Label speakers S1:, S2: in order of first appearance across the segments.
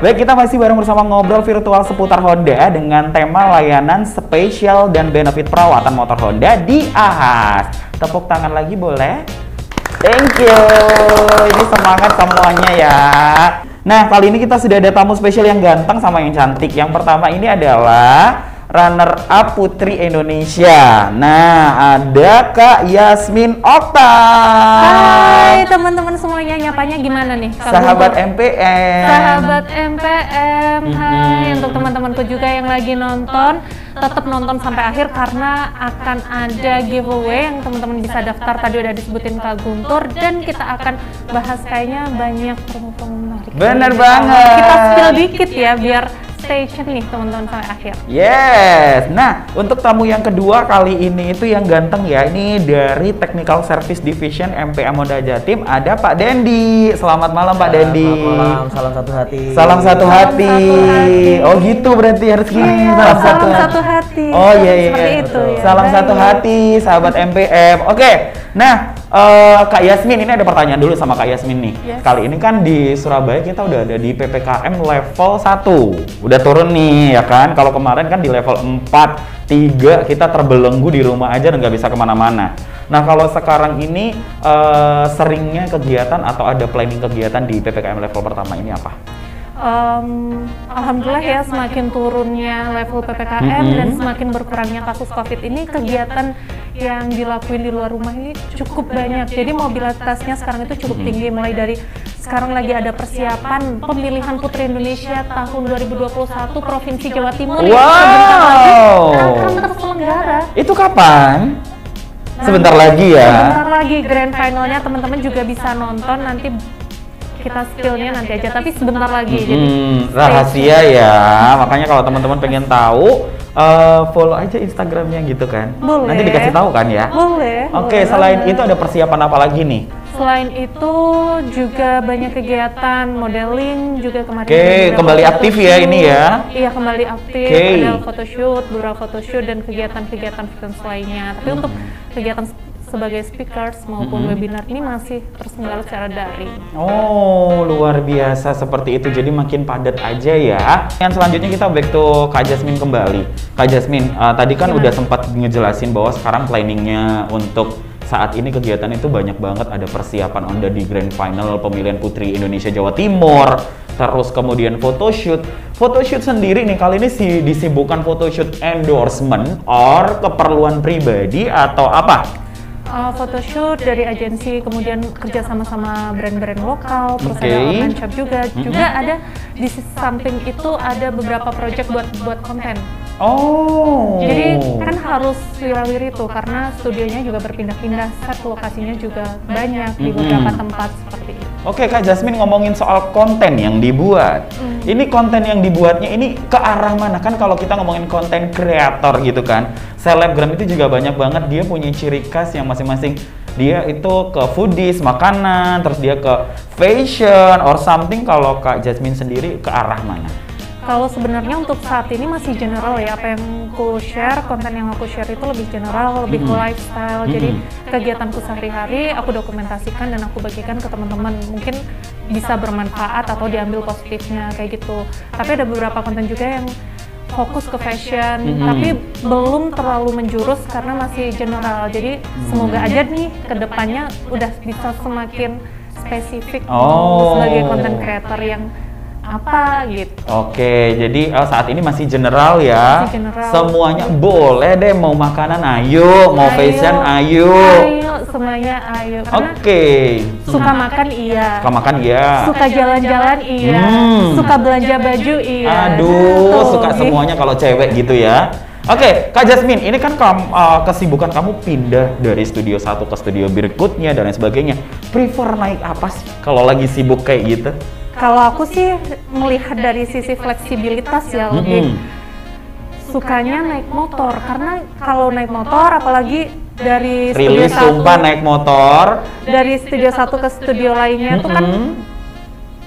S1: Baik, kita masih bareng bersama ngobrol virtual seputar Honda dengan tema layanan spesial dan benefit perawatan motor Honda di Ahas. Tepuk tangan lagi boleh? Thank you. Ini semangat semuanya ya. Nah, kali ini kita sudah ada tamu spesial yang ganteng sama yang cantik. Yang pertama ini adalah runner up Putri Indonesia. Nah, ada Kak Yasmin Okta.
S2: Hai teman-teman semuanya, nyapanya gimana nih? Kak
S1: Sahabat? MPM.
S2: Sahabat MPM, hai
S1: Mhm.
S2: untuk teman-temanku juga yang lagi nonton, tetap nonton sampai akhir karena akan ada giveaway yang teman-teman bisa daftar. Tadi udah disebutin Kak Guntur dan kita akan bahas kayaknya banyak promo-promo menarik.
S1: Bener banget.
S2: Kita spill dikit ya biar stay tune nih teman-teman sampai akhir.
S1: Yes. Nah, untuk tamu yang kedua kali ini itu yang ganteng ya. Ini dari Technical Service Division MPM Honda Jatim ada Pak Dendi. Selamat malam Pak Dendi.
S3: Selamat malam, salam satu hati.
S1: Salam satu
S2: Salam
S1: hati.
S2: satu hati.
S1: Oh gitu berarti harus gini.
S2: Iya, salam satu hati.
S1: Oh iya iya.
S2: Seperti itu ya.
S1: Salam
S2: Baik.
S1: satu hati, sahabat MPM. Oke. Nah, eh, Kak Yasmin ini ada pertanyaan dulu sama Kak Yasmin nih.
S2: Yes.
S1: Kali ini kan di Surabaya kita udah ada di PPKM level 1. Udah turun nih ya kan. Kalau kemarin kan di level 4, 3 kita terbelenggu di rumah aja dan nggak bisa ke mana-mana. Nah kalau sekarang ini eh, seringnya kegiatan atau ada planning kegiatan di PPKM level pertama ini apa?
S2: Em, Alhamdulillah ya semakin turunnya level PPKM
S1: Mhm.
S2: dan semakin berkurangnya kasus COVID ini kegiatan yang dilakuin di luar rumah ini cukup banyak. Jadi mobilitasnya sekarang itu cukup tinggi mulai dari sekarang lagi ada persiapan pemilihan Putri Indonesia tahun 2021 Provinsi Jawa Timur yang sebentar lagi
S1: Wow.
S2: akan terselenggara.
S1: Itu kapan? Sebentar lagi ya.
S2: Sebentar lagi grand finalnya teman-teman juga bisa nonton nanti kita spillnya nanti aja tapi sebentar lagi jadi
S1: Hmm,
S2: stay
S1: rahasia ya. Makanya kalau teman-teman pengen tahu, eh, follow aja Instagramnya gitu kan.
S2: Boleh.
S1: Nanti dikasih tahu kan ya.
S2: Boleh.
S1: Oke,
S2: boleh
S1: selain itu ada persiapan apa lagi nih?
S2: Selain itu juga banyak kegiatan modeling juga kemarin.
S1: Oke,
S2: beberapa
S1: kembali aktif ya ini ya.
S2: Iya kembali aktif.
S1: Oke.
S2: Ada photoshoot, beberapa photoshoot dan kegiatan-kegiatan freelance lainnya. Tapi untuk kegiatan sebagai speakers maupun
S1: Mhm.
S2: webinar ini masih terselenggara secara daring.
S1: Oh, luar biasa seperti itu. Jadi makin padat aja ya. Yang selanjutnya kita back to Kak Jasmine kembali. Kak Jasmine, eh, tadi kan
S2: Gimana?
S1: udah sempat ngejelasin bahwa sekarang planningnya untuk saat ini kegiatan itu banyak banget ada persiapan Honda di Grand Final pemilihan Putri Indonesia Jawa Timur terus kemudian photoshoot photoshoot sendiri nih kali ini si disibukkan photoshoot endorsement or keperluan pribadi atau apa
S2: Uh, photoshoot dari agensi, kemudian kerja sama sama brand-brand lokal, terus
S1: Oke.
S2: ada online shop juga.
S1: Mhm.
S2: Juga ada di samping itu ada beberapa project buat buat konten.
S1: oh
S2: Jadi kan harus wirawiri tuh karena studionya juga berpindah-pindah, set lokasinya juga banyak di beberapa tempat.
S1: Oke Kak Jasmine ngomongin soal konten yang dibuat.
S2: Hmm.
S1: Ini konten yang dibuatnya ini ke arah mana? Kan kalau kita ngomongin konten kreator gitu kan. Selebgram itu juga banyak banget dia punya ciri khas yang masing-masing. Dia itu ke foodies, makanan, terus dia ke fashion or something. Kalau Kak Jasmine sendiri ke arah mana?
S2: Kalau sebenarnya untuk saat ini masih general ya, apa yang aku share, konten yang aku share itu lebih general, lebih ke
S1: Mhm.
S2: lifestyle. Jadi
S1: Mhm.
S2: kegiatanku sehari-hari aku dokumentasikan dan aku bagikan ke teman-teman. Mungkin bisa bermanfaat atau diambil positifnya kayak gitu. Tapi ada beberapa konten juga yang fokus ke fashion,
S1: Mhm.
S2: tapi belum terlalu menjurus karena masih general. Jadi semoga aja nih ke depannya udah bisa semakin spesifik
S1: Oh.
S2: sebagai konten creator yang apa gitu.
S1: Oke, jadi eh, saat ini masih general ya.
S2: Masih general.
S1: Semuanya boleh deh, mau makanan ayo, mau
S2: Ayo.
S1: fashion ayo.
S2: Ayo semuanya ayo. Karena
S1: Oke.
S2: suka makan iya.
S1: Suka makan ya.
S2: Suka jalan-jalan iya.
S1: Hmm.
S2: Suka belanja baju iya.
S1: Aduh,
S2: Tuh,
S1: suka semuanya kalau cewek gitu ya. Oke, Kak Jasmine, ini kan kam- uh, kesibukan kamu pindah dari studio satu ke studio berikutnya dan lain sebagainya. Prefer naik apa sih kalau lagi sibuk kayak gitu?
S2: Kalau aku sih melihat dari sisi fleksibilitas ya lebih
S1: Mm-mm.
S2: sukanya naik motor karena kalau naik motor apalagi dari studio
S1: Rilis
S2: satu
S1: sumpah naik motor.
S2: dari studio satu ke studio lainnya itu kan
S1: Mm-mm.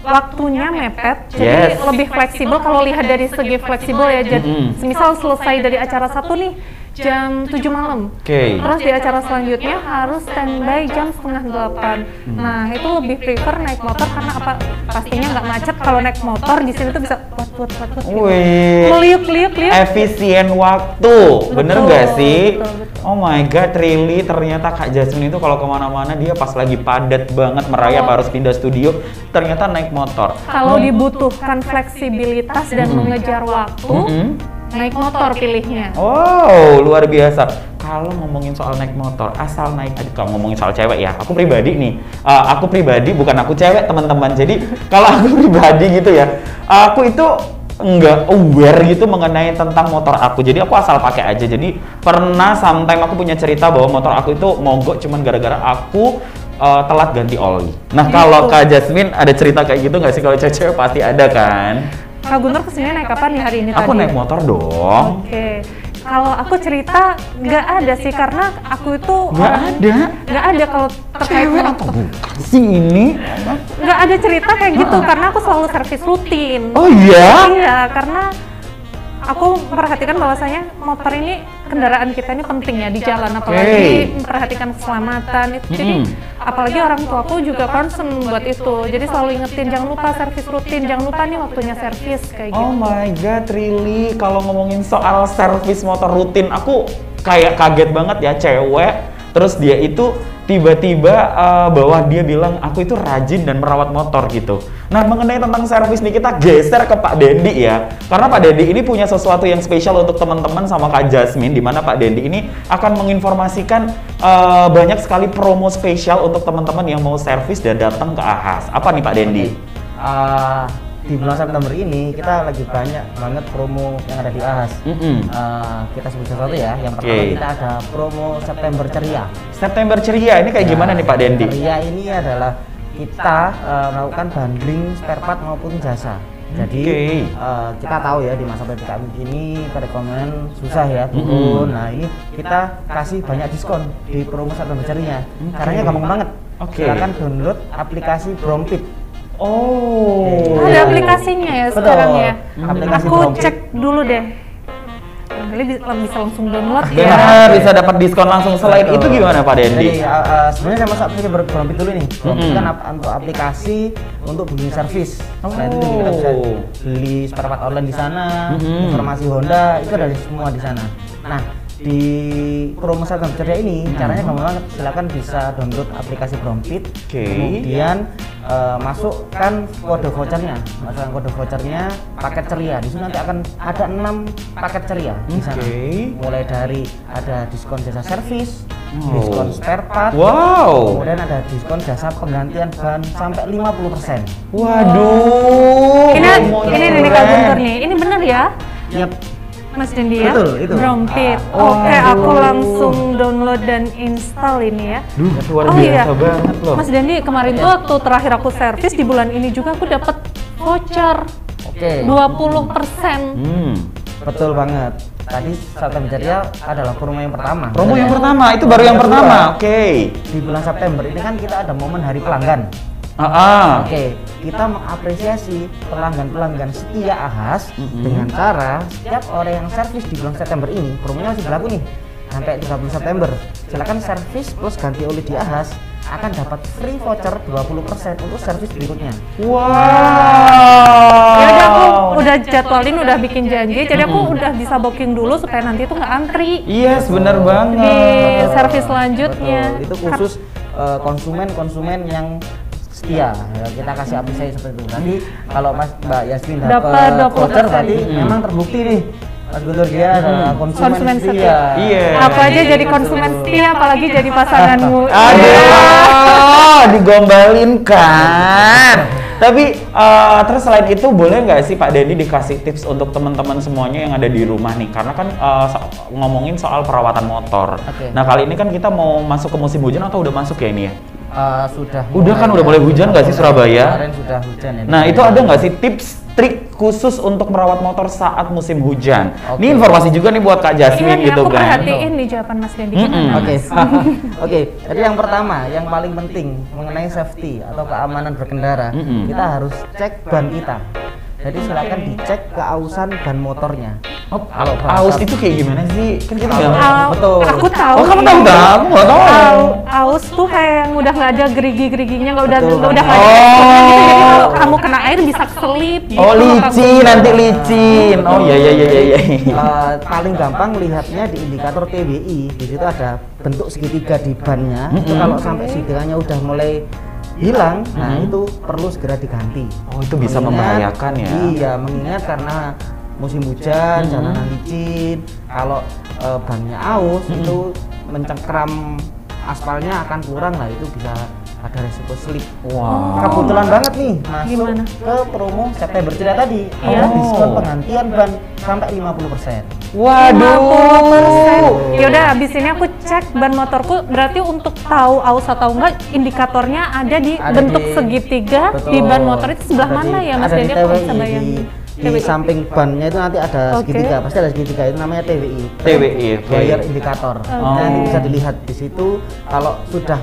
S2: waktunya mepet, jadi
S1: Yes.
S2: lebih fleksibel kalau lihat dari segi fleksibel ya. Jadi,
S1: Mm-mm.
S2: misal selesai dari acara satu nih, jam 7 malam.
S1: Oke.
S2: Terus di acara selanjutnya harus standby jam setengah delapan. Nah itu lebih prefer naik motor karena apa? Pastinya nggak macet. Kalau naik motor di sini tuh bisa buat buat buat buat. gitu.
S1: Wih.
S2: Meliuk liuk liuk.
S1: Efisien waktu, bener
S2: Betul,
S1: nggak sih?
S2: betul, betul.
S1: Oh my god, really ternyata Kak Jasmine itu kalau ke mana-mana dia pas lagi padat banget merayap
S2: Oh.
S1: harus pindah studio, ternyata naik motor.
S2: Kalau dibutuhkan fleksibilitas dan mengejar waktu,
S1: Mm-mm.
S2: Naik motor pilihnya.
S1: Oh, luar biasa. Kalau ngomongin soal naik motor, asal naik aja. Kalau ngomongin soal cewek ya, aku pribadi nih, uh, aku pribadi bukan aku cewek teman-teman. Jadi kalau aku pribadi gitu ya, aku itu nggak aware gitu mengenai tentang motor aku. Jadi aku asal pakai aja. Jadi pernah sometime aku punya cerita bahwa motor aku itu mogok cuman gara-gara aku uh, telat ganti oli. Nah kalau
S2: Gitu.
S1: Kak Jasmine ada cerita kayak gitu nggak sih? Kalau cewek pasti ada kan?
S2: Kak Guntur ke sini naik kapan nih hari ini
S1: Aku
S2: tadi?
S1: naik motor dong.
S2: Oke. Kalau aku cerita nggak ada sih karena aku itu
S1: Nggak ada.
S2: nggak ada kalau terkait
S1: Cewek atau bukan sih ini?
S2: nggak ada cerita kayak gitu karena aku selalu servis rutin.
S1: Oh iya?
S2: Iya, karena aku memperhatikan bahwasanya motor ini kendaraan kita ini penting ya di jalan apalagi
S1: Oke.
S2: memperhatikan keselamatan itu. Jadi
S1: Mm-mm.
S2: apalagi orang tuaku juga concern buat itu. Jadi selalu ingetin jangan lupa servis rutin, jangan lupa nih waktunya servis kayak gitu.
S1: Oh my god, really? Kalau ngomongin soal servis motor rutin, aku kayak kaget banget ya cewek. Terus dia itu tiba-tiba eh, bahwa dia bilang aku itu rajin dan merawat motor gitu. Nah mengenai tentang servis nih kita geser ke Pak Dendi ya. Karena Pak Dendi ini punya sesuatu yang spesial untuk teman-teman sama Kak Jasmine. Di mana Pak Dendi ini akan menginformasikan eh, banyak sekali promo spesial untuk teman-teman yang mau servis dan datang ke Ahas. Apa nih Pak Dendi?
S3: Ah, di bulan September ini kita lagi banyak banget promo yang ada di Ahas.
S1: Mm-mm.
S3: Ah, kita sebut satu ya. Yang pertama
S1: Oke.
S3: kita ada promo September ceria.
S1: September ceria ini kayak gimana nih Pak Dendi?
S3: Ceria ini adalah kita eh, melakukan bundling spare part maupun jasa. Jadi
S1: Oke.
S3: eh, kita tahu ya di masa ppkm ini perekonomian susah ya turun.
S1: Mm-mm.
S3: Nah ini kita kasih banyak diskon di promo September ceria. Caranya gampang banget.
S1: Oke.
S3: Silakan download aplikasi Brompit.
S1: Oh.
S2: Ada aplikasinya ya
S3: Betul.
S2: sekarang ya.
S3: Aplikasi
S2: Aku cek dulu deh. Kali bisa, bisa langsung download ya.
S1: Benar, bisa dapat diskon langsung. Selain
S3: Betul.
S1: itu gimana Pak Dendi?
S3: Jadi uh, uh, sebenarnya saya masuk aplikasi Bro- Brompit dulu nih. Brompit
S1: Mm-mm.
S3: kan untuk aplikasi untuk booking service. Selain itu kita bisa
S1: Oh.
S3: beli spare part online di sana,
S1: Mm-mm.
S3: informasi Honda itu ada di- semua di sana. Nah di promo Ceria ini caranya gampang banget. Silakan bisa download aplikasi Brompit.
S1: Oke.
S3: Kemudian uh, masukkan kode vouchernya, masukkan kode vouchernya paket ceria. Di sini nanti akan ada 6 paket ceria di sana
S1: Oke.
S3: mulai dari ada diskon jasa servis,
S1: Wow.
S3: diskon spare part,
S1: Wow.
S3: kemudian ada diskon jasa penggantian ban sampai 50%.
S1: Waduh.
S2: Ini ini dari Kak. Guntur nih. Ini bener ya?
S3: Yap.
S2: Mas Dendi ya?
S3: Betul, itu.
S2: Brompit.
S1: Ah,
S2: Oke,
S1: waduh.
S2: aku langsung download dan install ini ya.
S1: Duh, luar
S2: oh
S1: biasa
S2: iya,
S1: banget loh.
S2: Mas Dendi kemarin tuh waktu terakhir aku servis di bulan ini juga aku dapat voucher
S3: Oke.
S2: 20%.
S1: Hmm.
S3: Betul banget. Tadi September Ceria adalah promo yang pertama.
S1: Promo yang
S3: Ya.
S1: pertama, itu baru yang pertama. Oke.
S3: Di bulan September ini kan kita ada momen Hari Pelanggan.
S1: Ah, ah.
S3: Oke, kita mengapresiasi pelanggan-pelanggan setia Ahas
S1: Mm-mm.
S3: dengan cara setiap orang yang servis di bulan September ini, promonya masih berlaku nih sampai 30 September. Silakan servis plus ganti oli di Ahas akan dapat free voucher 20% untuk servis berikutnya.
S1: Wow.
S2: Ya udah aku udah jadwalin, udah bikin janji, jadi aku udah bisa booking dulu supaya nanti tuh nggak antri
S1: Yes, bener
S2: di
S1: banget.
S2: servis selanjutnya.
S3: Betul, itu khusus eh, konsumen-konsumen yang setia ya, kita kasih apresiasi seperti itu nanti kalau mas mbak Yasmin
S2: Dapat
S3: dapat
S2: 20%.
S3: voucher berarti
S1: Hmm.
S3: memang terbukti nih mas Guntur dia adalah konsumen,
S2: Konsumen
S3: setia,
S2: setia.
S1: Iya.
S2: Aku aja jadi konsumen setia, apalagi jadi pasanganmu.
S1: Aduh, digombalin kan. Tapi eh, terus selain itu boleh nggak sih Pak Dendi dikasih tips untuk teman-teman semuanya yang ada di rumah nih? Karena kan eh, so- ngomongin soal perawatan motor.
S3: Oke.
S1: Nah kali ini kan kita mau masuk ke musim hujan atau udah masuk ya ini ya?
S3: Eh, sudah
S1: Udah kan, udah mulai hujan nggak sih Surabaya?
S3: kemarin sudah hujan ya
S1: Nah itu ada nggak sih tips trik khusus untuk merawat motor saat musim hujan?
S3: Oke.
S1: Ini informasi juga nih buat Kak
S2: Iya
S1: Jasmine
S2: nih,
S1: gitu
S2: aku
S1: kan.
S2: perhatiin nih jawaban Mas Dendi.
S1: Mm-mm.
S2: Gimana?
S3: Oke, oke. Jadi yang pertama, yang paling penting mengenai safety atau keamanan berkendara,
S1: Mm-mm.
S3: kita harus cek ban kita. Jadi silakan dicek keausan ban motornya.
S1: Oh,
S3: Kalau
S1: aus itu kayak gimana sih? Kan kita nggak
S2: Au-
S3: betul.
S2: Aku tahu.
S1: Oh, kamu tahu nggak? Aku nggak tahu.
S2: Au- aus tuh kayak yang udah nggak ada gerigi-geriginya, nggak udah nggak udah nggak ada
S1: Oh.
S2: teksturnya gitu. Jadi kalau kamu kena air bisa keselip. gitu
S1: Oh licin,
S2: kamu.
S1: nanti licin. Oh iya iya iya iya.
S3: Eh, paling gampang lihatnya di indikator TWI. Di situ ada bentuk segitiga di bannya. Itu
S1: Mm-mm.
S3: kalau sampai segitiganya udah mulai hilang, nah
S1: Mm-mm.
S3: itu perlu segera diganti.
S1: Oh itu bisa
S3: Mengingat-
S1: membahayakan ya.
S3: Iya, mengingat karena musim hujan,
S1: Mm-mm.
S3: jalanan licin. Kalau eh, bannya aus
S1: Mm-mm.
S3: itu mencengkram aspalnya akan kurang lah itu bisa ada resiko slip.
S1: Wah.
S3: Kebetulan banget nih masuk
S2: Gimana?
S3: ke promo September ceria tadi.
S2: Iya.
S3: Ada diskon penggantian ban sampai 50%.
S1: Waduh.
S2: 50%. Yaudah, abis ini aku cek ban motorku. Berarti untuk tahu aus atau enggak, indikatornya ada di
S3: Ada
S2: bentuk
S3: di-
S2: segitiga di ban motor itu sebelah
S3: Ada
S2: mana
S3: di-
S2: ya, Mas
S3: ada di
S2: Dedi? Aku bisa bayangin.
S3: Di,
S2: TWI.
S3: samping bannya itu nanti ada
S2: Oke.
S3: segitiga, pasti ada segitiga itu namanya TWI.
S1: TWI.
S3: Wire indikator.
S2: Oke.
S3: Nanti bisa dilihat di situ kalau sudah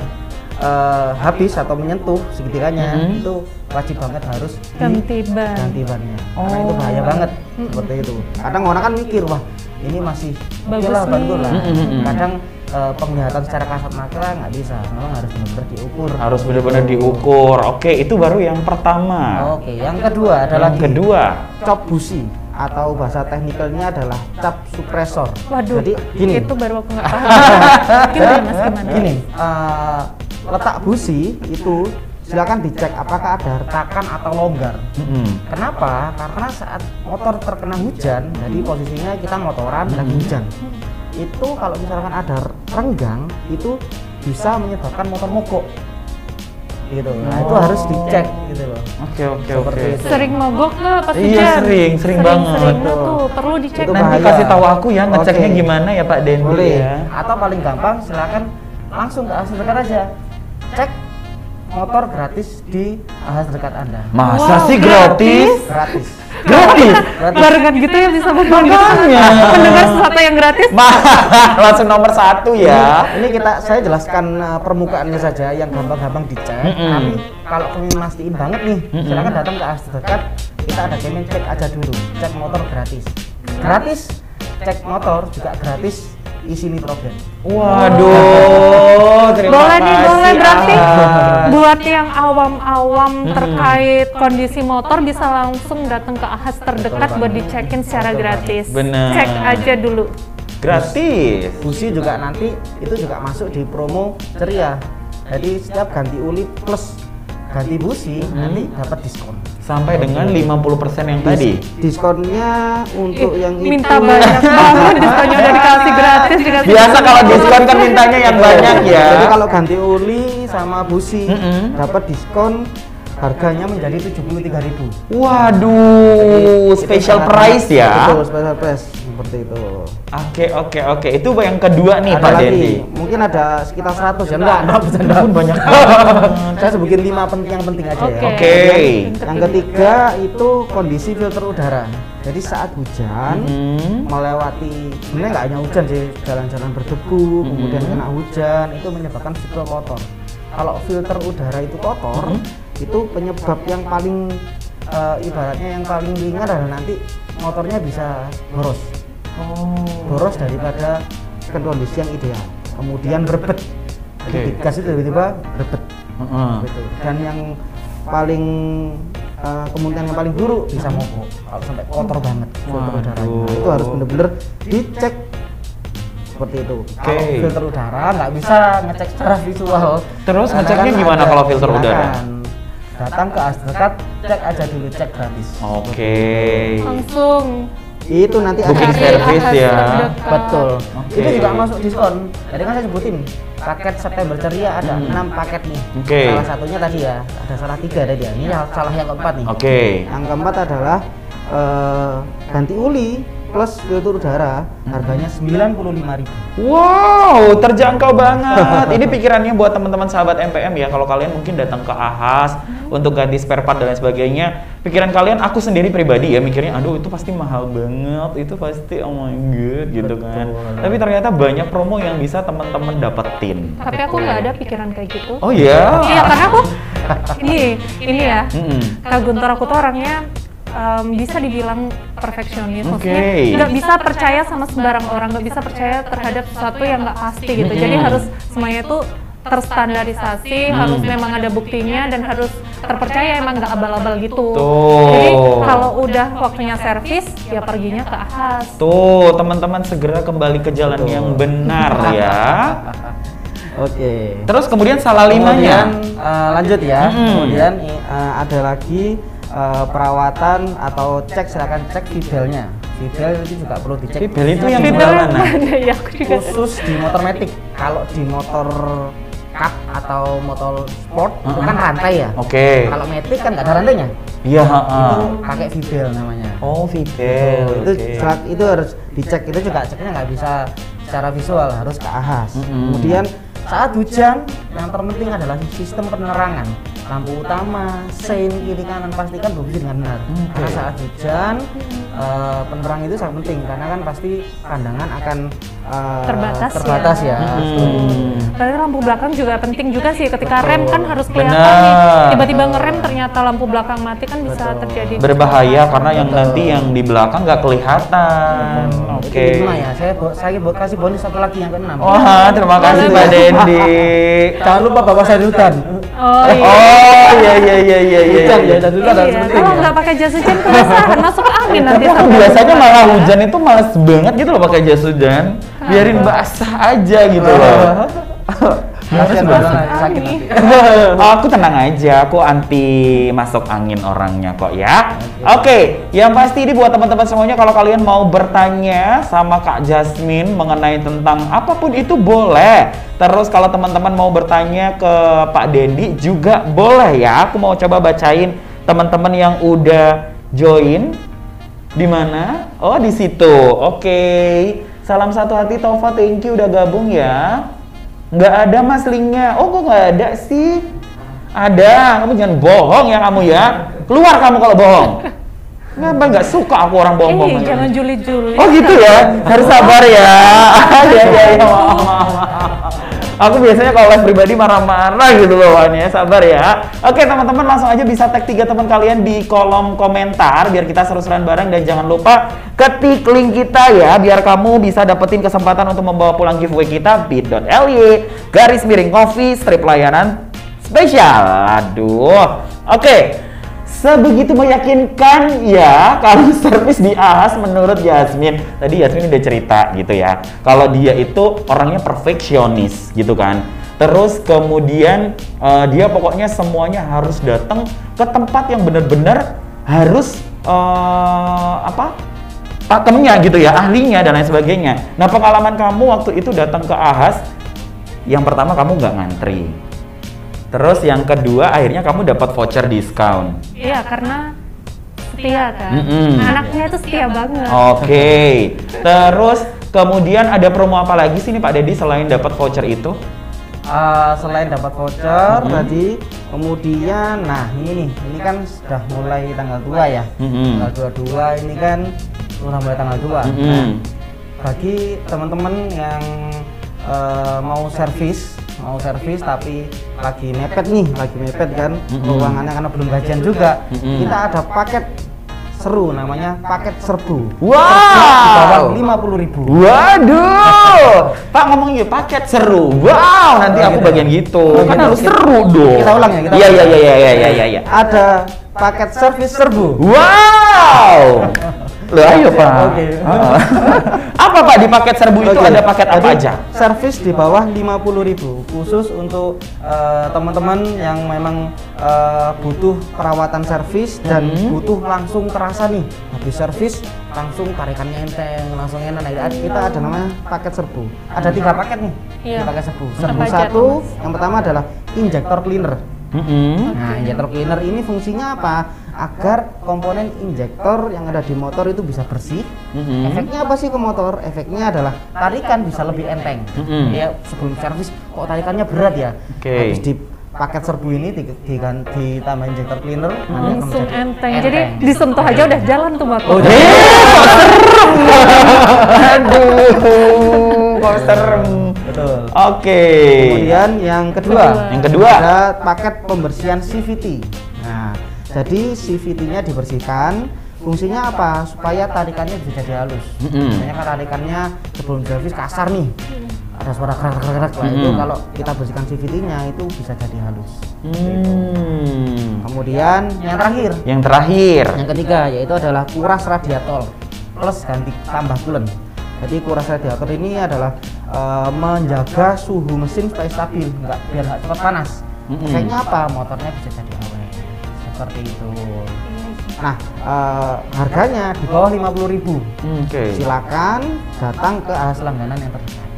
S3: eh, habis atau menyentuh segitiganya
S1: Mhm.
S3: itu wajib banget harus
S2: Ganti ban.
S3: ganti bannya. Karena
S1: Oh.
S3: itu bahaya banget seperti itu. Kadang orang kan mikir wah ini masih
S2: Bagus
S3: lah bantu
S2: nih.
S3: lah.
S1: Mhm.
S3: Kadang eh, penglihatan secara kasat mata nggak bisa, memang harus benar-benar diukur.
S1: Harus benar-benar diukur. Oke, itu baru yang pertama.
S3: Oke, yang kedua adalah
S1: Yang kedua.
S3: cop busi atau bahasa teknikalnya adalah cap suppressor.
S2: Waduh,
S3: Jadi gini.
S2: itu baru aku nggak paham. gimana mas, gimana?
S3: Gini, eh, letak busi itu silakan dicek apakah ada retakan atau longgar.
S1: Mm-mm.
S3: Kenapa? Karena saat motor terkena hujan, jadi posisinya kita motoran lagi hujan. Itu kalau misalkan ada renggang, itu bisa menyebabkan motor mogok. Gitu. Nah, itu
S1: Oh.
S3: harus dicek gitu loh.
S1: Oke oke oke.
S2: Sering mogok nggak pas
S1: Iya,
S2: hujan?
S1: sering, sering banget.
S2: Sering
S3: Betul.
S2: tuh, perlu dicek.
S3: Itu
S1: Nanti
S3: bahaya.
S1: kasih tahu aku ya ngeceknya
S3: Oke.
S1: gimana ya Pak Dendi
S3: Boleh.
S1: ya.
S3: Atau paling gampang silakan langsung ke terdekat aja. Cek motor gratis di ahas terdekat Anda.
S1: Masa
S2: Wow,
S1: sih
S2: gratis?
S1: gratis?
S3: Gratis.
S1: Gratis.
S2: Barengan gitu ya bisa.
S1: Makanya.
S2: Mendengar sesuatu yang gratis.
S1: Langsung nomor satu ya.
S3: Ini kita saya jelaskan uh, permukaannya saja yang gampang-gampang dicek.
S1: Mm-mm.
S3: Tapi kalau pengen mastiin banget nih,
S1: Mm-mm.
S3: silakan datang ke ahas terdekat. Kita ada cemen cek aja dulu. Cek motor gratis. Gratis. Cek motor juga gratis. Isi nitrogen.
S1: Waduh, terima
S2: boleh nih,
S1: kasih.
S2: boleh berarti
S1: Ahas.
S2: buat yang awam-awam
S1: Mm-mm.
S2: terkait kondisi motor bisa langsung datang ke ahas terdekat buat dicekin secara gratis.
S1: Bener.
S2: Cek aja dulu.
S1: Gratis.
S3: Busi juga nanti itu juga masuk di promo ceria. Jadi setiap ganti uli plus ganti busi
S1: Hmm.
S3: nanti dapat diskon.
S1: Sampai dengan 50% yang tadi.
S3: Diskonnya untuk
S2: Ih,
S3: yang
S2: minta
S3: itu
S2: banyak banget diskonnya udah dikasih gratis dikasih
S1: Biasa kalau diskon kan mintanya yang banyak ya.
S3: Jadi kalau ganti oli sama busi dapat diskon harganya menjadi 73.000.
S1: Waduh,
S3: sangat-
S1: price ya.
S3: Betul, special price seperti itu.
S1: Oke oke oke, itu yang kedua nih
S3: ada
S1: Pak
S3: lagi,
S1: Dendi.
S3: mungkin ada sekitar 100 ya enggak, enggak bercanda.
S1: Pun banyak.
S3: Saya sebutin lima penting yang penting aja ya.
S2: Oke.
S1: Oke.
S3: Yang ketiga itu kondisi filter udara. Jadi saat hujan
S1: Hmm.
S3: melewati sebenarnya nggak hanya hujan sih, jalan-jalan berdebu, kemudian
S1: Mhm.
S3: kena hujan itu menyebabkan siklon kotor. Kalau filter udara itu kotor,
S1: Mhm.
S3: itu penyebab yang paling eh, ibaratnya yang paling ringan adalah nanti motornya bisa boros,
S1: Oh.
S3: boros daripada kondisi yang ideal. Kemudian berbet, jadi gas itu tiba-tiba berbet.
S1: Heeh.
S3: Gitu. Dan yang paling eh, kemungkinan yang paling buruk bisa mogok kalau sampai kotor banget filter udaranya. Nah, itu harus bener-bener dicek seperti itu. Kalau
S1: Oke.
S3: filter udara nggak bisa ngecek secara visual.
S1: Terus
S3: Karena
S1: ngeceknya
S3: kan
S1: gimana kalau filter udara?
S3: Datang ke as dekat, cek aja dulu cek gratis.
S1: Oke.
S2: langsung
S3: Itu nanti
S1: Booking service ya.
S3: Betul.
S1: Oke.
S3: Itu juga masuk diskon. Jadi kan saya sebutin paket September ceria ada
S1: Hmm.
S3: 6 paket nih.
S1: Oke.
S3: Salah satunya tadi ya, ada salah tiga tadi ya. Ini salah yang keempat nih.
S1: Oke.
S3: Yang keempat adalah eh, ganti uli plus filter udara harganya 95.000.
S1: Wow, terjangkau banget. Ini pikirannya buat teman-teman sahabat MPM ya. Kalau kalian mungkin datang ke Ahas untuk ganti spare part dan lain sebagainya, pikiran kalian, aku sendiri pribadi ya mikirnya, aduh itu pasti mahal banget, itu pasti oh my god gitu kan.
S3: Betul.
S1: Tapi ternyata banyak promo yang bisa teman-teman dapetin.
S2: tapi aku nggak ada pikiran kayak gitu
S1: Oh iya.
S2: iya karena aku ini ini ya
S1: Mm-mm.
S2: Kak Guntur aku tuh orangnya em, bisa dibilang perfeksionis.
S1: Oke.
S2: Maksudnya nggak bisa percaya sama sembarang orang, nggak bisa percaya terhadap sesuatu yang nggak pasti gitu. Jadi
S1: Mm-mm.
S2: harus semuanya itu terstandarisasi,
S1: Hmm.
S2: harus memang ada buktinya dan harus terpercaya emang nggak abal-abal gitu.
S1: Tuh.
S2: Jadi kalau udah waktunya servis, ya perginya ke ahas.
S1: Tuh, teman-teman segera kembali ke jalan
S3: Betul.
S1: yang benar ya.
S3: Oke.
S1: Terus kemudian salah limanya.
S3: Kemudian eh, lanjut ya.
S1: Mm-mm.
S3: Kemudian eh, ada lagi eh, perawatan atau cek silakan cek fidelnya. Fidel itu juga perlu dicek.
S1: Fidel itu yang
S2: yang
S1: mana?
S2: ya
S3: khusus di motor metik. Kalau di motor cup atau motor sport itu kan rantai ya.
S1: Oke.
S3: Kalau metik kan nggak ada rantainya.
S1: Iya,
S3: Itu
S1: heeh.
S3: pakai fidel namanya.
S1: Oh, Fidel.
S3: itu selat- itu harus dicek itu juga ceknya nggak bisa secara visual harus ke ahas
S1: Mm-mm.
S3: kemudian saat hujan yang terpenting adalah sistem penerangan lampu utama. Sein kiri kanan pastikan berfungsi dengan benar.
S1: Oke.
S3: karena saat hujan eh, penerang itu sangat penting. Karena kan pasti pandangan akan eh,
S2: Terbatas
S3: terbatas
S2: ya.
S3: ya,
S1: Hmm.
S2: Berarti lampu belakang juga penting juga sih ketika
S3: Betul.
S2: rem kan harus kelihatan
S1: Benar.
S2: nih. Tiba-tiba ngerem ternyata lampu belakang mati kan bisa
S3: Betul.
S2: terjadi
S1: Berbahaya karena yang
S3: Betul.
S1: nanti yang di belakang nggak kelihatan. Oke.
S3: Itu lima ya saya bo- saya bo- kasih bonus satu lagi yang keenam
S1: Wah, terima kasih
S2: boleh.
S1: Dendi.
S3: jangan lupa bapak saya hutan
S2: Oh iya.
S1: Oh, iya iya iya iya iya.
S3: Hujan
S1: iya.
S3: ya, dan
S2: Iya,
S3: penting
S2: kalau
S3: ya.
S2: nggak pakai jas hujan keresahan masuk angin nanti.
S1: Tapi biasanya malah hujan itu males banget gitu loh pakai jas hujan. Biarin basah aja gitu loh.
S3: Orang sakit.
S1: Oh, aku tenang aja, aku anti masuk angin orangnya kok ya. Oke, yang pasti ini buat teman-teman semuanya kalau kalian mau bertanya sama Kak Jasmine mengenai tentang apa pun itu boleh. Terus kalau teman-teman mau bertanya ke Pak Dendi juga boleh ya. Aku mau coba bacain teman-teman yang udah join di mana? Oh, di situ. Oke. Salam satu hati Tova, thank you udah gabung ya. Nggak ada mas linknya. Oh, kok nggak ada sih? Ada. Kamu jangan bohong ya kamu ya. Keluar kamu kalau bohong. Ngapa nggak suka aku orang
S2: Eh,
S1: bohong-bohong.
S2: jangan juli-juli.
S1: Oh gitu ya, harus sabar ya. Iya iya iya, maaf, maaf, maaf. Aku biasanya kalau live pribadi marah-marah gitu loh ya, sabar ya. Oke teman-teman langsung aja bisa tag tiga teman kalian di kolom komentar biar kita seru-seruan bareng dan jangan lupa ketik link kita ya biar kamu bisa dapetin kesempatan untuk membawa pulang giveaway kita bit.ly garis miring coffee strip layanan spesial. Aduh. Oke. Sebegitu meyakinkan ya kalau servis di AHAS menurut Yasmin. Tadi Yasmin udah cerita gitu ya. Kalau dia itu orangnya perfeksionis gitu kan. Terus kemudian eh, dia pokoknya semuanya harus datang ke tempat yang benar-benar harus eh, apa? pakemnya gitu ya, ahlinya dan lain sebagainya. Nah, pengalaman kamu waktu itu datang ke AHAS yang pertama kamu nggak ngantri. Terus yang kedua akhirnya kamu dapat voucher diskon.
S2: Iya, karena setia kan.
S1: Mm-mm.
S2: Anaknya itu setia banget.
S1: Oke. Terus kemudian ada promo apa lagi sih nih Pak Dedi selain dapat voucher itu?
S3: Eh, selain dapat voucher
S1: Mhm.
S3: tadi, kemudian nah ini nih, ini kan sudah mulai tanggal 2 ya.
S1: Mhm.
S3: Tanggal 22 ini kan sudah mulai tanggal 2.
S1: Mm-mm.
S3: Nah, bagi teman-teman yang eh, mau servis, mau servis tapi lagi mepet nih, lagi mepet kan,
S1: Mhm.
S3: keuangannya karena belum gajian juga. Kita ada paket seru namanya paket serbu.
S1: Wow.
S3: Di bawah 50.000.
S1: Waduh, Pak ngomong ya paket seru. Wow, nanti aku bagian gitu.
S3: Oh,
S1: kan harus
S3: Kita-
S1: seru dong.
S3: kita ulang ya, kita
S1: Iya iya iya iya iya iya iya. iya.
S3: Ada paket servis serbu.
S1: Wow. Loh ayo Pak.
S3: Oke.
S1: Ah. apa Pak di paket serbu itu
S3: Oke.
S1: ada paket apa
S3: Jadi,
S1: aja?
S3: Servis di bawah 50.000 khusus untuk eh, teman-teman yang memang eh, butuh perawatan servis dan
S1: Mhm.
S3: butuh langsung terasa nih habis servis langsung tarikannya enteng langsung enak nah, kita ada namanya paket serbu ada tiga paket nih
S2: Iya.
S3: di paket serbu serbu satu
S2: Mas?
S3: yang pertama adalah injektor cleaner
S1: Mm-mm.
S3: Nah, injektor cleaner ini fungsinya apa? Agar komponen injektor yang ada di motor itu bisa bersih.
S1: Mhm.
S3: Efeknya apa sih ke motor? Efeknya adalah tarikan bisa lebih enteng.
S1: Mhm.
S3: Ya, sebelum servis kok tarikannya berat ya.
S1: Oke.
S3: Habis di paket serbu ini di, di, ditambah injektor cleaner nanti akan
S2: Langsung
S3: menjadi
S2: enteng. Jadi disentuh aja udah jalan tuh motor.
S3: Oh,
S1: kok serem. Aduh, kok serem.
S3: Betul.
S1: Oke.
S3: Kemudian yang kedua,
S2: Kedua.
S1: Yang kedua.
S3: ada paket pembersihan CVT. Nah, jadi CVT-nya dibersihkan fungsinya apa supaya tarikannya bisa jadi halus
S1: Mm-mm.
S3: biasanya kan tarikannya sebelum servis kasar nih ada suara kerak kerak kerak Nah, itu kalau kita bersihkan CVT-nya itu bisa jadi halus
S1: Hmm.
S3: kemudian yang terakhir
S1: Yang terakhir.
S3: yang ketiga yaitu adalah kuras radiator plus ganti tambah coolant. Jadi kuras radiator ini adalah eh, menjaga suhu mesin supaya stabil, nggak biar nggak cepat panas.
S1: Mm-mm.
S3: Efeknya apa? Motornya bisa jadi. Seperti itu. Nah, eh, harganya di bawah 50.000.
S1: Oke.
S3: Silakan datang ke ahas langganan yang terdekat.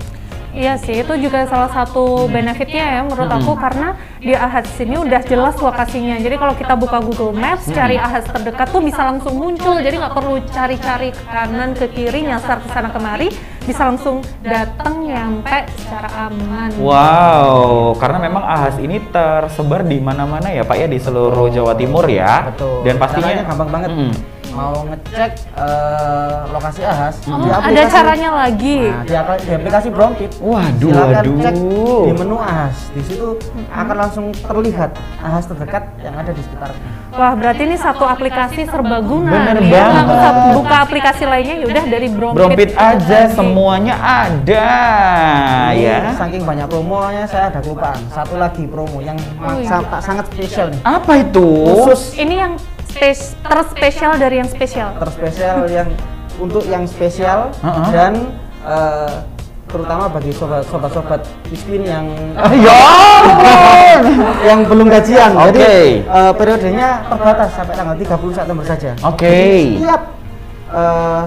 S2: Iya sih, itu juga salah satu benefitnya ya menurut aku karena di Ahas sini udah jelas lokasinya. Jadi kalau kita buka Google Maps, cari Ahas terdekat tuh bisa langsung muncul. Jadi nggak perlu cari-cari ke kanan ke kiri, nyasar ke sana kemari, bisa langsung datang nyampe secara aman.
S1: Wow, karena memang ahas ini tersebar di mana-mana ya Pak ya di seluruh Jawa Timur ya.
S3: Betul.
S1: Dan pastinya
S3: Caranya gampang banget.
S1: Mm-mm.
S3: Mau ngecek eh, lokasi ahas
S2: Oh,
S3: di
S2: ada caranya lagi.
S3: Nah, di, di aplikasi Brompit.
S1: Waduh,
S3: silakan
S1: waduh.
S3: cek di menu ahas. Di situ akan langsung terlihat ahas terdekat yang ada di sekitarnya.
S2: Wah, berarti ini satu aplikasi serbaguna.
S1: Bener
S2: nih ya. Nggak
S1: banget.
S2: usah buka aplikasi lainnya, yaudah dari Brompit.
S1: Aja
S2: Aplikasi.
S1: semuanya ada
S3: Ini
S1: ya.
S3: Saking banyak promonya saya ada kelupaan. Satu lagi promo yang
S2: Oh, iya.
S3: sa- sangat spesial nih.
S1: Apa itu?
S3: Khusus
S2: Ini yang spes- terspesial dari yang spesial.
S3: terspesial yang untuk yang spesial
S1: Uh-uh.
S3: dan eh, terutama bagi sobat-sobat miskin yang
S1: Ah, Ya ampun.
S3: yang belum gajian. Jadi
S1: Oke.
S3: eh, periodenya terbatas sampai tanggal 30 September saja.
S1: Oke.
S3: Setiap eh,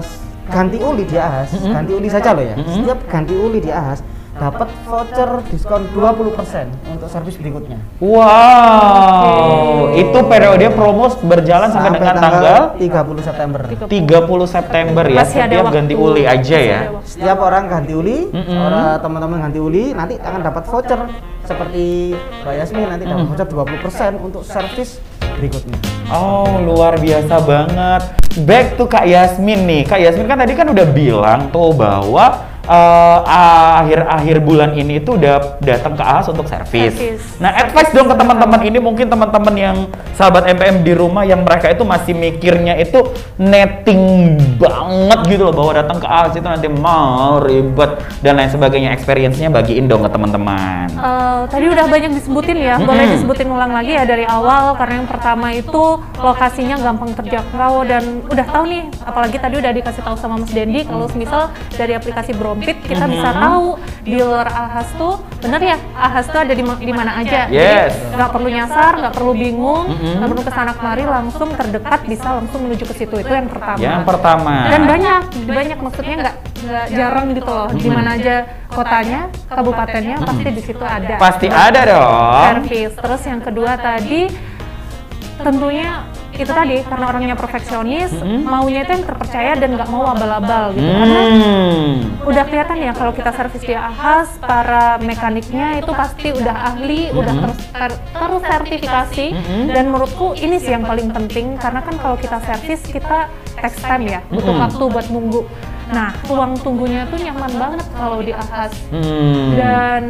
S3: ganti uli di Ahas,
S1: Mm-mm.
S3: ganti uli saja loh ya.
S1: Mm-mm.
S3: Setiap ganti uli di Ahas dapat voucher diskon 20% untuk servis berikutnya.
S1: Wow, itu periode promo berjalan sampai, dengan tanggal
S3: 30 September.
S1: 30 September ya.
S2: Masih
S1: Setiap
S2: waktu.
S1: ganti uli aja
S2: Masih
S1: ya.
S2: ada waktu.
S3: Setiap orang ganti uli,
S1: Mm-mm.
S3: orang teman-teman ganti uli nanti akan dapat voucher seperti Mbak Yasmin nanti dapat
S1: Mm.
S3: voucher 20% untuk servis berikutnya.
S1: Oh, luar biasa banget. Back to Kak Yasmin nih. Kak Yasmin kan tadi kan udah bilang tuh bahwa eh, akhir-akhir bulan ini itu udah datang ke AHAS untuk servis. Nah, advice dong ke teman-teman ini mungkin teman-teman yang sahabat MPM di rumah yang mereka itu masih mikirnya itu netting banget gitu loh bahwa datang ke AHAS itu nanti mau ribet dan lain sebagainya. Experience-nya bagiin dong ke teman-teman.
S2: Eh, tadi udah banyak disebutin ya, boleh
S1: Mm-mm.
S2: disebutin ulang lagi ya dari awal karena yang pertama itu lokasinya gampang terjangkau dan udah tahu nih, apalagi tadi udah dikasih tahu sama Mas Dendi kalau misal dari aplikasi Brompit kita bisa
S1: Mhm.
S2: tahu dealer Ahas tuh bener ya Ahas tuh ada di, di mana aja,
S1: Yes.
S2: nggak perlu nyasar, nggak perlu bingung,
S1: Mhm.
S2: nggak perlu ke sana kemari langsung terdekat bisa langsung menuju ke situ itu yang pertama.
S1: Yang pertama.
S2: Dan banyak, banyak maksudnya nggak jarang gitu loh. Di mana aja kotanya, kabupatennya pasti di situ ada.
S1: Pasti ada dong.
S2: Servis. Terus yang kedua tadi tentunya itu tadi karena orangnya perfeksionis,
S1: Mm-mm.
S2: maunya itu yang terpercaya dan nggak mau abal-abal gitu. Karena
S1: Hmm.
S2: udah kelihatan ya kalau kita servis di Ahas, para mekaniknya itu pasti udah ahli, udah ter- ter- tersertifikasi
S1: Mm-mm.
S2: dan menurutku ini sih yang paling penting karena kan kalau kita servis kita text time ya, butuh
S1: Mm-mm.
S2: waktu buat nunggu. Nah, ruang tunggunya tuh nyaman banget kalau di Ahas
S1: Hmm.
S2: dan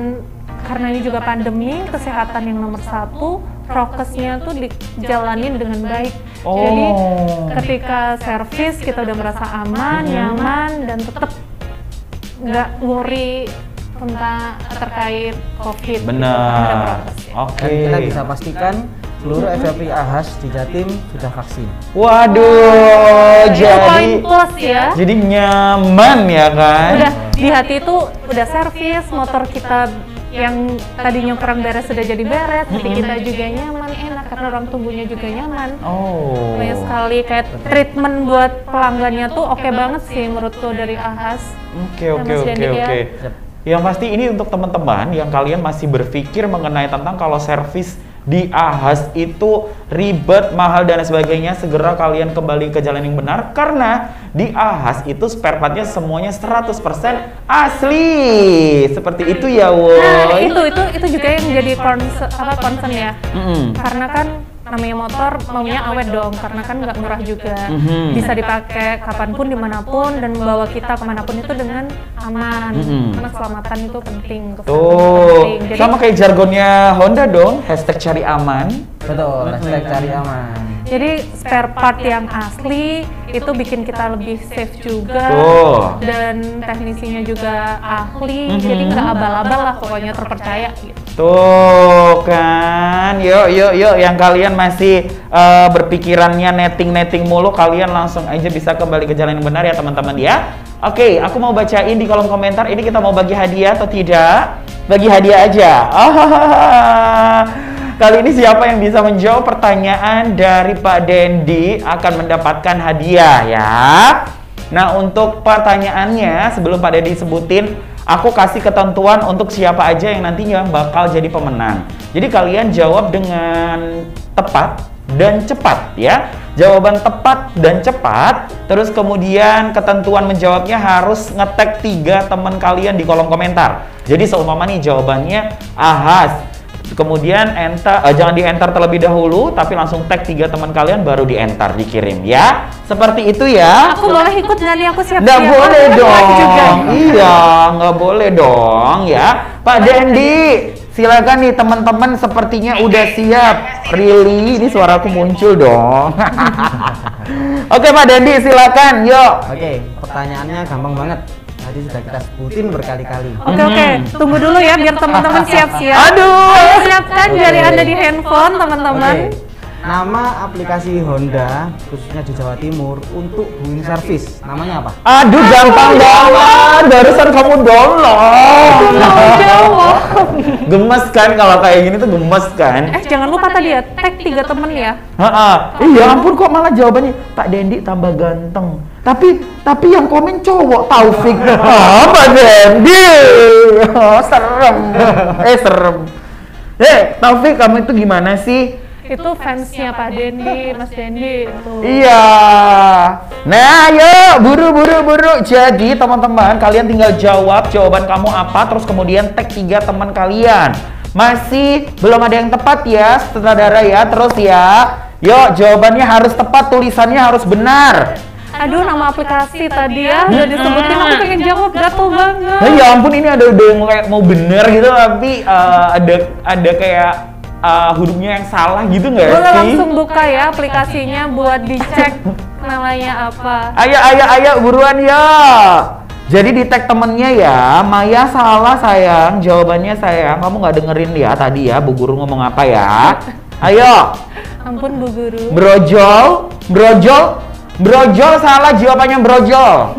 S2: karena ini juga pandemi, kesehatan yang nomor satu, prokesnya tuh dijalanin dengan baik. Jadi
S1: Oh.
S2: ketika servis kita udah merasa aman,
S1: Mhm.
S2: nyaman, dan tetap nggak worry tentang terkait COVID.
S1: Benar.
S2: prokesnya.
S1: Oke.
S3: Dan kita bisa pastikan seluruh FVP Ahas di Jatim sudah vaksin.
S1: Waduh,
S2: poin
S1: jadi
S2: plus ya.
S1: jadi nyaman ya kan?
S2: Udah di hati itu udah servis, motor kita yang tadinya kurang beres sudah jadi beres, hati
S1: Mhm.
S2: kita juga nyaman, enak karena orang tunggunya juga nyaman.
S1: Oh.
S2: Banyak sekali kayak treatment buat pelanggannya tuh oke banget sih menurutku dari Ahas.
S1: Oke oke oke
S2: Dendi ya.
S1: oke. Yang pasti ini untuk teman-teman yang kalian masih berpikir mengenai tentang kalau servis di Ahas itu ribet, mahal dan sebagainya, segera kalian kembali ke jalan yang benar karena di Ahas itu spare partnya semuanya 100% asli. Seperti itu ya,
S2: Nah,
S1: woi.
S2: itu itu itu juga yang jadi concern apa concern ya.
S1: Mm-mm.
S2: Karena kan namanya motor maunya awet dong, karena kan nggak murah juga.
S1: Mhm.
S2: Bisa dipakai kapan pun, di mana pun, dan membawa kita ke mana pun itu dengan aman.
S1: Mhm.
S2: Karena keselamatan itu penting.
S1: Tuh,
S2: penting. Jadi
S1: sama kayak jargonnya Honda dong, hashtag cari aman.
S3: Betul, hashtag cari aman.
S2: Jadi spare part yang asli itu bikin kita lebih safe juga
S1: Tuh.
S2: dan teknisinya juga ahli.
S1: Mhm.
S2: Jadi nggak abal-abal lah pokoknya terpercaya gitu.
S1: Tuh kan, yuk yuk yuk yang kalian masih eh, berpikirannya netting-netting mulu, kalian langsung aja bisa kembali ke jalan yang benar ya teman-teman ya. Oke, aku mau bacain di kolom komentar. Ini kita mau bagi hadiah atau tidak? Bagi hadiah aja. Ah, Kali ini siapa yang bisa menjawab pertanyaan dari Pak Dendi akan mendapatkan hadiah ya. Nah untuk pertanyaannya sebelum Pak Dendi sebutin, aku kasih ketentuan untuk siapa aja yang nantinya bakal jadi pemenang. Jadi kalian jawab dengan tepat dan cepat ya. Jawaban tepat dan cepat, terus kemudian ketentuan menjawabnya harus ngetek tiga teman kalian di kolom komentar. Jadi seumpama nih jawabannya ahas, kemudian enter eh, jangan di enter terlebih dahulu tapi langsung tag tiga teman kalian baru di enter dikirim ya. Seperti itu ya.
S2: Aku boleh ikut nih? Aku siap
S1: nggak
S2: siap.
S1: boleh
S2: Aku
S1: dong.
S2: juga.
S1: iya nggak boleh dong ya. Pak Dendi silakan nih teman-teman sepertinya udah siap. Really? Ini suaraku muncul dong. Oke Pak Dendi silakan. Yuk.
S3: Oke, pertanyaannya gampang banget. Tadi sudah kita sebutin berkali-kali.
S2: Oke oke, tunggu dulu ya biar teman-teman siap-siap.
S1: aduh
S2: siapkan jari anda di handphone teman-teman.
S3: Oke. Nama aplikasi Honda khususnya di Jawa Timur untuk booking service namanya apa?
S1: Aduh gampang banget, barusan kamu download. Gemes kan kalau kayak gini tuh gemes kan?
S2: Eh jangan lupa tadi ya tag tiga temen ya.
S1: Heeh. Iya ampun kok malah jawabannya Pak Dendi tambah ganteng. Tapi tapi yang komen cowok Taufik. Ah, Pak Dendi. Oh, serem. Eh serem. Eh Taufik kamu itu gimana sih?
S2: Itu fansnya Pak Dendi, Mas Dendi. Tuh.
S1: Iya. Nah, yuk buru buru buru. Jadi teman-teman, kalian tinggal jawab jawaban kamu apa, terus kemudian tag tiga teman kalian. Masih belum ada yang tepat ya, sutradara ya. Terus ya, yuk jawabannya harus tepat, tulisannya harus benar.
S2: Aduh nama aplikasi tadi ya udah disebutin aku pengen jawab gatel banget.
S1: Nah, ya ampun ini ada udah yang kayak mau bener gitu, tapi eh, ada ada kayak eh, hurufnya yang salah gitu nggak
S2: Boleh
S1: sih?
S2: langsung buka ya aplikasinya buat dicek namanya apa.
S1: Ayo, ayo, ayo, buruan ya. Jadi di tag temennya ya, Maya salah sayang, jawabannya sayang. Kamu nggak dengerin ya tadi ya, Bu Guru ngomong apa ya? Ayo,
S2: Ampun Bu Guru.
S1: brojol, brojol, brojol salah jawabannya brojol.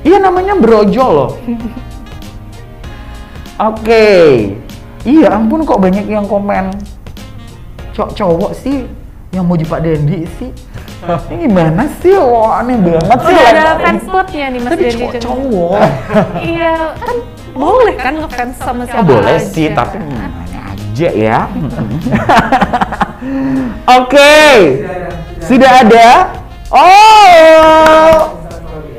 S1: Iya namanya brojol loh. Oke, iya ampun kok banyak yang komen. Cok cowok sih yang mau Pak Dendi sih. Ini gimana sih? Wah, aneh banget sih.
S2: Udah ada fans clubnya nih Mas
S1: Tapi
S2: Dendi.
S1: cowok cowok.
S2: Iya kan boleh kan ngefans sama
S1: Oh,
S2: siapa
S1: boleh
S2: aja.
S1: sih, tapi aneh aja ya. Oke, sudah ada. Oh,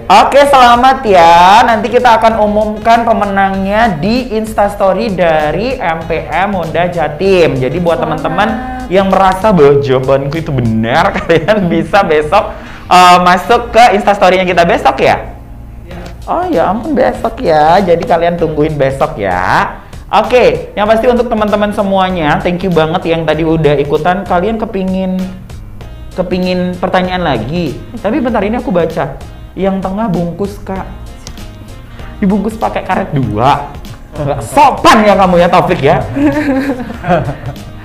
S1: oke selamat ya. Nanti kita akan umumkan pemenangnya di Instastory dari MPM Honda Jatim. Jadi buat teman-teman yang merasa bahwa jawabanku itu benar, kalian bisa besok uh, masuk ke Instastory-nya kita besok ya. Oh ya ampun besok ya. Jadi kalian tungguin besok ya. Oke, yang pasti untuk teman-teman semuanya, thank you banget yang tadi udah ikutan. Kalian kepingin kepingin pertanyaan lagi. Tapi bentar ini aku baca. Yang tengah bungkus kak, dibungkus pakai karet dua. Sopan ya kamu ya Taufik ya.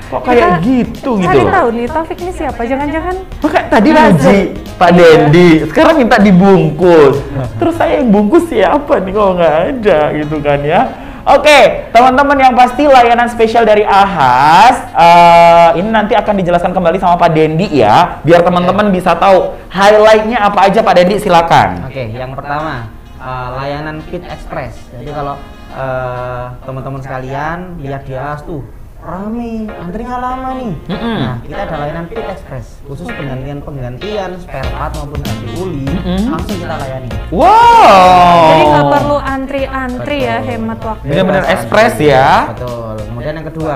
S1: Kok kayak
S2: Kita-
S1: gitu gitu
S2: Cari
S1: loh.
S2: tahu nih Taufik ini siapa? Jangan-jangan
S1: Maka tadi muji Pak Dendi, sekarang minta dibungkus. Terus saya yang bungkus siapa nih kalau nggak ada gitu kan ya? Oke, teman-teman yang pasti layanan spesial dari Ahas eh, ini nanti akan dijelaskan kembali sama Pak Dendi ya, biar teman-teman bisa tahu highlightnya apa aja Pak Dendi silakan.
S3: Oke, yang pertama eh, layanan Fit Express. Jadi kalau eh, teman-teman sekalian lihat di AS tuh rame, antrinya lama nih.
S1: Mm-mm.
S3: Nah, kita ada layanan Fit Express khusus penggantian-penggantian spare part maupun ganti uli,
S1: Mm-mm.
S3: langsung kita layani.
S1: Wow.
S2: jadi nggak perlu antri-antri ya
S3: Betul.
S2: hemat waktu.
S1: Bener-bener express
S3: antri.
S1: ya.
S3: Betul. Kemudian yang kedua,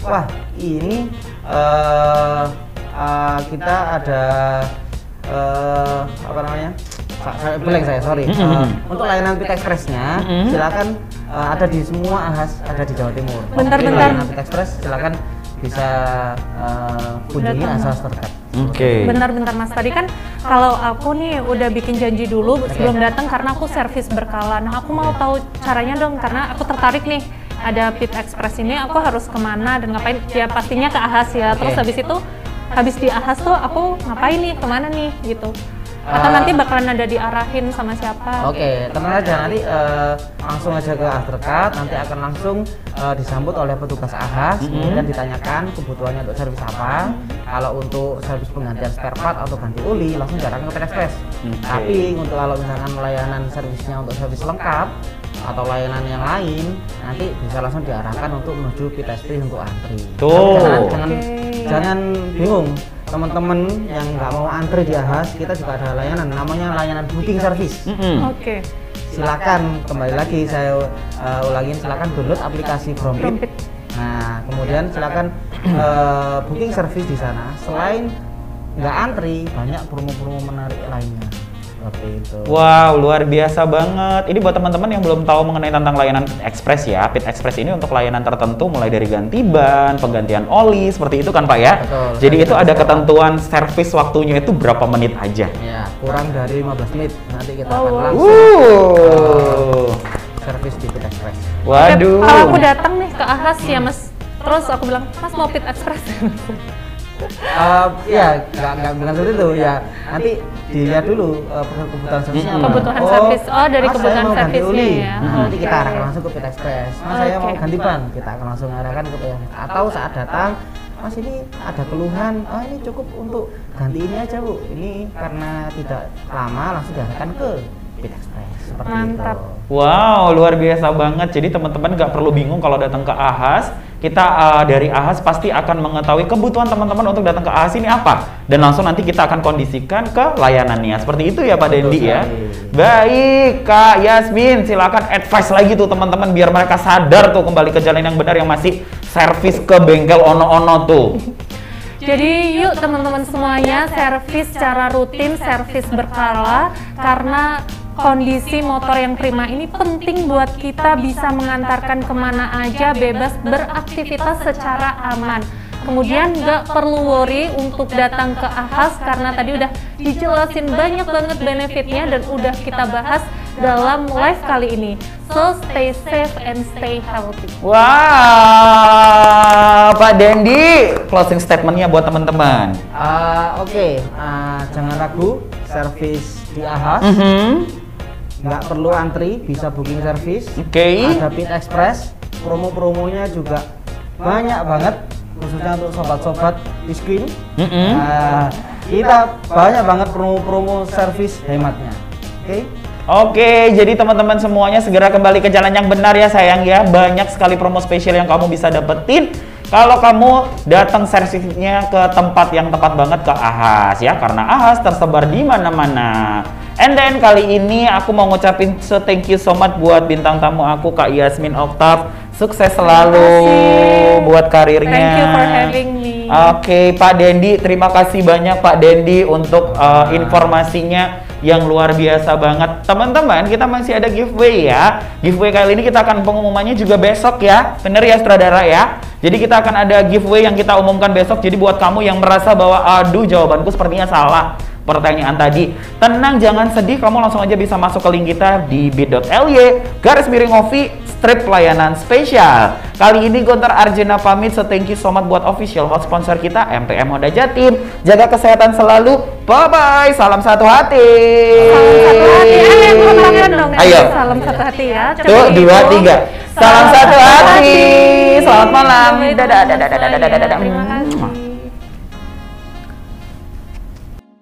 S3: wah ini eh eh, kita ada eh apa namanya? Sa- Saya blank saya, sorry.
S1: Mm-mm.
S3: Eh, untuk layanan Fit Expressnya,
S1: Mm-mm.
S3: silakan eh, ada di semua ahas ada di Jawa Timur.
S2: Bentar,
S3: Jadi
S2: bentar.
S3: Layanan Fit Express silakan bisa eh, kunjungi ahas terdekat.
S1: Oke.
S2: Bentar-bentar Mas, tadi kan kalau aku nih udah bikin janji dulu sebelum datang karena aku servis berkala. Nah aku mau tahu caranya dong karena aku tertarik nih ada Pit Express ini aku harus ke mana dan ngapain? Ya pastinya ke Ahas ya. Terus
S3: Oke.
S2: habis itu habis di Ahas tuh aku ngapain nih ke mana nih gitu? Atau nanti bakalan ada diarahin sama siapa?
S3: Oke, tenang aja nanti eh, langsung aja ke terdekat, nanti akan langsung eh, disambut oleh petugas ahas, kemudian ditanyakan kebutuhannya untuk servis apa. Kalau untuk servis penggantian spare part atau ganti oli, langsung diarahkan ke Express.
S1: Oke.
S3: Tapi untuk kalau misalkan layanan servisnya untuk servis lengkap atau layanan yang lain, nanti bisa langsung diarahkan untuk menuju Pit untuk antri.
S1: Tuh.
S3: Tapi Jangan, jangan,
S2: Oke.
S3: jangan bingung teman-teman yang nggak mau antri di ahas, kita juga ada layanan namanya layanan booking service
S1: Mm-mm.
S2: Oke.
S3: silakan kembali lagi saya uh, ulangin silakan download aplikasi. Frompit. Nah kemudian silakan uh, booking service di sana. Selain nggak antri banyak promo-promo menarik lainnya seperti itu.
S1: Wow, luar biasa banget. Ini buat teman-teman yang belum tahu mengenai tentang layanan Pit Express ya. Pit Express ini untuk layanan tertentu mulai dari ganti ban, penggantian oli, seperti itu kan Pak ya?
S3: Betul.
S1: Jadi itu ada ketentuan servis waktunya itu berapa menit aja.
S3: Ya kurang dari 15 menit nanti kita
S2: Oh,
S3: akan langsung servis di Pit Express.
S1: Waduh.
S2: Kalau aku datang nih ke Ahas ya Mas, terus aku bilang Mas mau Pit Express.
S3: Uh, ya nggak nggak bukan seperti itu ya nanti dilihat dulu uh, kebutuhan servisnya
S1: Hmm.
S3: apa.
S2: Kebutuhan servis. Oh, dari
S3: Mas,
S2: kebutuhan
S3: saya mau ganti
S2: servisnya
S3: oli.
S2: ya.
S3: Nanti kita arahkan langsung ke Pit Express mas saya mau ganti ban kita akan langsung arahkan ke Express atau saat datang mas ini ada keluhan oh ini cukup untuk ganti ini aja bu ini karena tidak lama langsung diarahkan ke Pit Express seperti
S2: Mantap.
S3: itu
S1: Wow, luar biasa banget. Jadi teman-teman nggak perlu bingung kalau datang ke Ahas. Kita uh, dari Ahas pasti akan mengetahui kebutuhan teman-teman untuk datang ke Ahas ini apa. Dan langsung nanti kita akan kondisikan ke layanannya. Seperti itu ya Pak
S3: Betul
S1: Dendi ya. Baik, Kak Yasmin, silakan advice lagi tuh teman-teman biar mereka sadar tuh kembali ke jalan yang benar yang masih servis ke bengkel ono-ono tuh.
S2: Jadi yuk teman-teman semuanya servis secara rutin, servis berkala karena kondisi motor yang prima ini penting buat kita bisa mengantarkan ke mana aja bebas beraktivitas secara aman. Kemudian nggak perlu worry untuk datang ke Ahas karena tadi udah dijelasin banyak banget benefitnya dan udah kita bahas dalam live kali ini. So stay safe and stay healthy.
S1: Wah, Pak Dendi, closing statementnya buat teman-teman.
S3: Ah, oke Ah, jangan ragu servis di Ahas
S1: Mhm.
S3: Nggak perlu antri bisa booking service
S1: Oke.
S3: ada Pit Express promo-promonya juga banyak banget khususnya untuk sobat-sobat di screen
S1: Mhm.
S3: Nah, kita banyak banget promo-promo servis hematnya oke
S1: Oke, jadi teman-teman semuanya segera kembali ke jalan yang benar ya sayang ya. Banyak sekali promo spesial yang kamu bisa dapetin kalau kamu datang servisnya ke tempat yang tepat banget ke Ahas ya, karena Ahas tersebar di mana-mana. And then kali ini aku mau ngucapin so thank you so much buat bintang tamu aku Kak Yasmin Oktav. Sukses selalu buat karirnya.
S2: Thank you for having me.
S1: Oke, Pak Dendi, terima kasih banyak Pak Dendi untuk uh, informasinya yang luar biasa banget. Teman-teman, kita masih ada giveaway ya. Giveaway kali ini kita akan pengumumannya juga besok ya. Bener ya, Sutradara ya? Jadi kita akan ada giveaway yang kita umumkan besok. Jadi buat kamu yang merasa bahwa aduh jawabanku sepertinya salah pertanyaan tadi. Tenang, jangan sedih. Kamu langsung aja bisa masuk ke link kita di bit.ly garis miring Ovi strip pelayanan spesial. Kali ini Gontar Arjuna pamit. So thank you so much buat official hot sponsor kita MPM Honda Jatim. Jaga kesehatan selalu. Bye bye. Salam satu hati.
S2: Salam satu hati. Ayo dong.
S1: Ayo.
S2: Salam satu hati ya.
S1: Tuh, dua, tiga. Salam satu hati. Selamat malam. Dadah, dadah, dadah, dadah, dadah.
S2: Terima kasih.